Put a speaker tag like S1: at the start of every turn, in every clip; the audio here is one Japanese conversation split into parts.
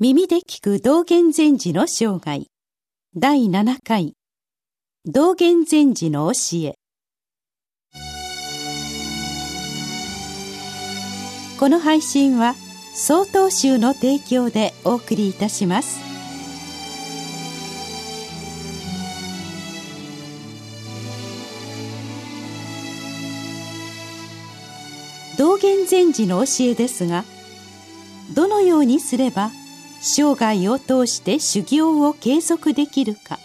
S1: 耳で聞く道元禅師の生涯。第7回。道元禅師の教え。この配信は曹洞宗の提供でお送りいたします。道元禅師の教えですがどのようにすれば生涯を通して修行を継続できるか。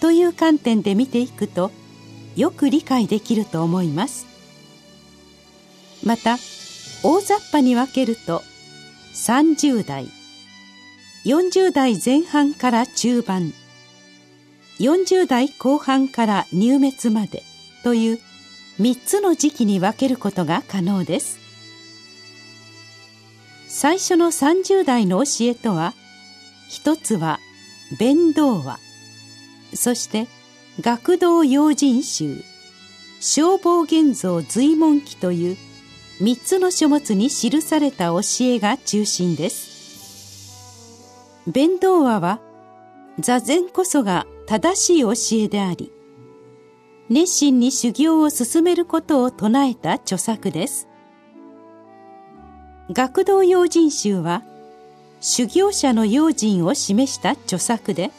S1: という観点で見ていくとよく理解できると思います。また大雑把に分けると30代40代前半から中盤40代後半から入滅までという3つの時期に分けることが可能です。最初の30代の教えとは一つは弁道話。そして学道用心集。消防現像随文記という三つの書物に記された教えが中心です。弁道話は座禅こそが正しい教えであり熱心に修行を進めることを唱えた著作です。学童用心集は修行者の用心を示した著作で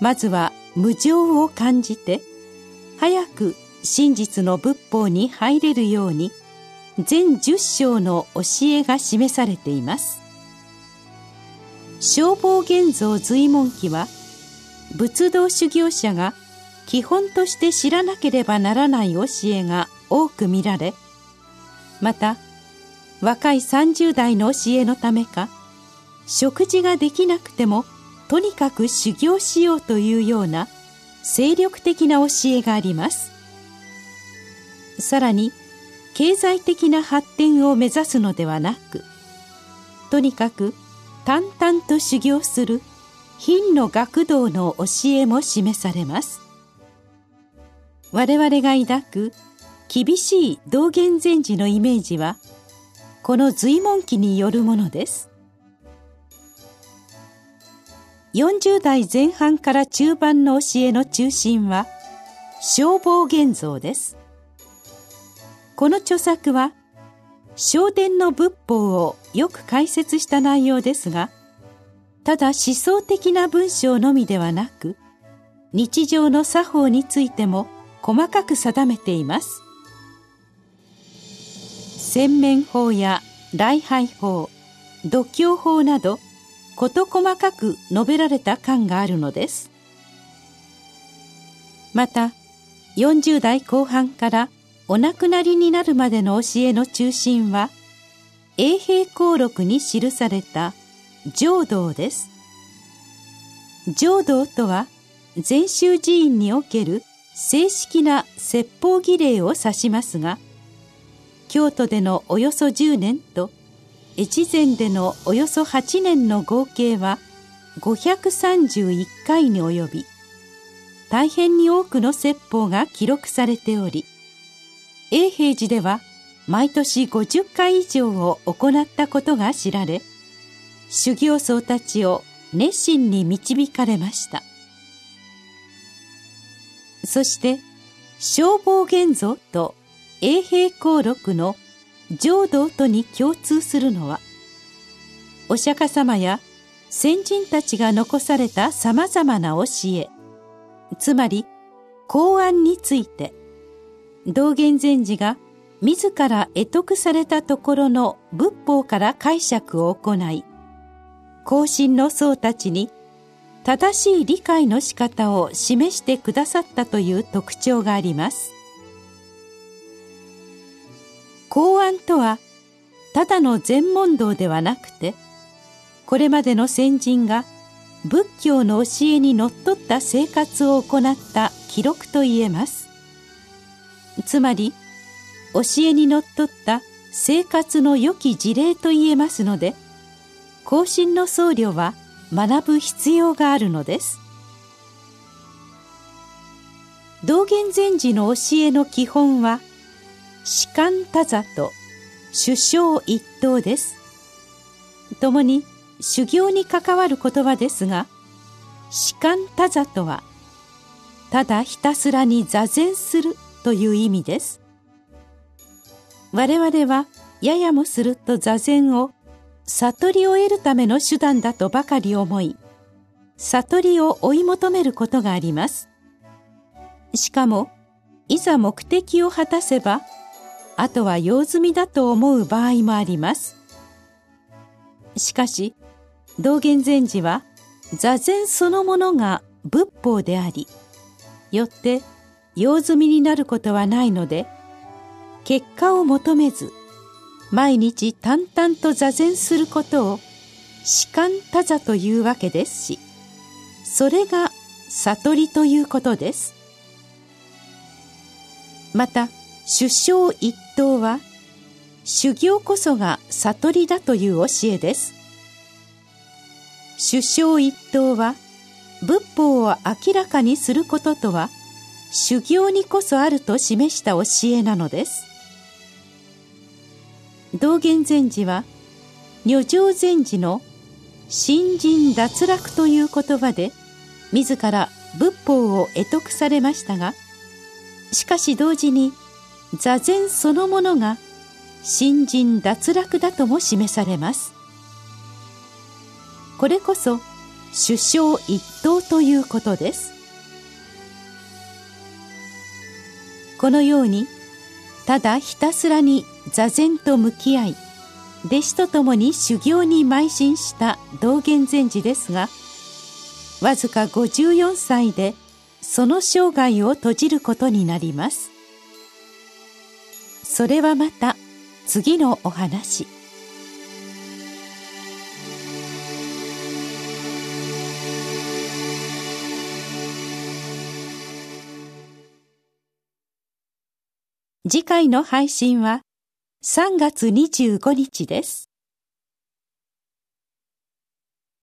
S1: まずは無常を感じて早く真実の仏法に入れるように全十章の教えが示されています。消防現像随文記は仏道修行者が基本として知らなければならない教えが多く見られまた若い30代の教えのためか食事ができなくてもとにかく修行しようというような精力的な教えがあります。さらに経済的な発展を目指すのではなくとにかく淡々と修行する品の学道の教えも示されます。我々が抱く厳しい道元禅師のイメージはこの随文記によるものです。40代前半から中盤の教えの中心は消防現像です。この著作は正殿の仏法をよく解説した内容ですがただ思想的な文章のみではなく日常の作法についても細かく定めています。洗面法や礼拝法度胸法など事細かく述べられた感があるのです。また40代後半からお亡くなりになるまでの教えの中心は永平公録に記された浄土です。浄土とは禅宗寺院における正式な説法儀礼を指しますが京都でのおよそ10年と越前でのおよそ8年の合計は531回に及び大変に多くの説法が記録されており永平寺では毎年50回以上を行ったことが知られ修行僧たちを熱心に導かれました。そして消防現像と永平公録の浄土とに共通するのはお釈迦様や先人たちが残されたさまざまな教えつまり公安について道元禅師が自ら得得されたところの仏法から解釈を行い後進の僧たちに正しい理解の仕方を示してくださったという特徴があります。公安とはただの禅問答ではなくてこれまでの先人が仏教の教えにのっとった生活を行った記録といえます。つまり教えにのっとった生活の良き事例といえますので後進の僧侶は学ぶ必要があるのです。道元禅師の教えの基本は士官多座と首相一等です。共に修行に関わる言葉ですが士官多座とはただひたすらに座禅するという意味です。我々はややもすると座禅を悟りを得るための手段だとばかり思い悟りを追い求めることがあります。しかもいざ目的を果たせばあとは用済みだと思う場合もあります。しかし道元禅師は座禅そのものが仏法でありよって用済みになることはないので結果を求めず毎日淡々と座禅することを士官多座というわけですしそれが悟りということです。また首相一等は修行こそが悟りだという教えです。首相一等は仏法を明らかにすることとは修行にこそあると示した教えなのです。道元禅師は女性禅師の新人脱落という言葉で自ら仏法を得得されましたがしかし同時に座禅そのものが新人脱落だとも示されます。これこそ首相一等ということです。このようにただひたすらに座禅と向き合い弟子と共に修行に邁進した道元禅師ですがわずか54歳でその生涯を閉じることになります。それはまた次のお話次回の配信は3月25日です。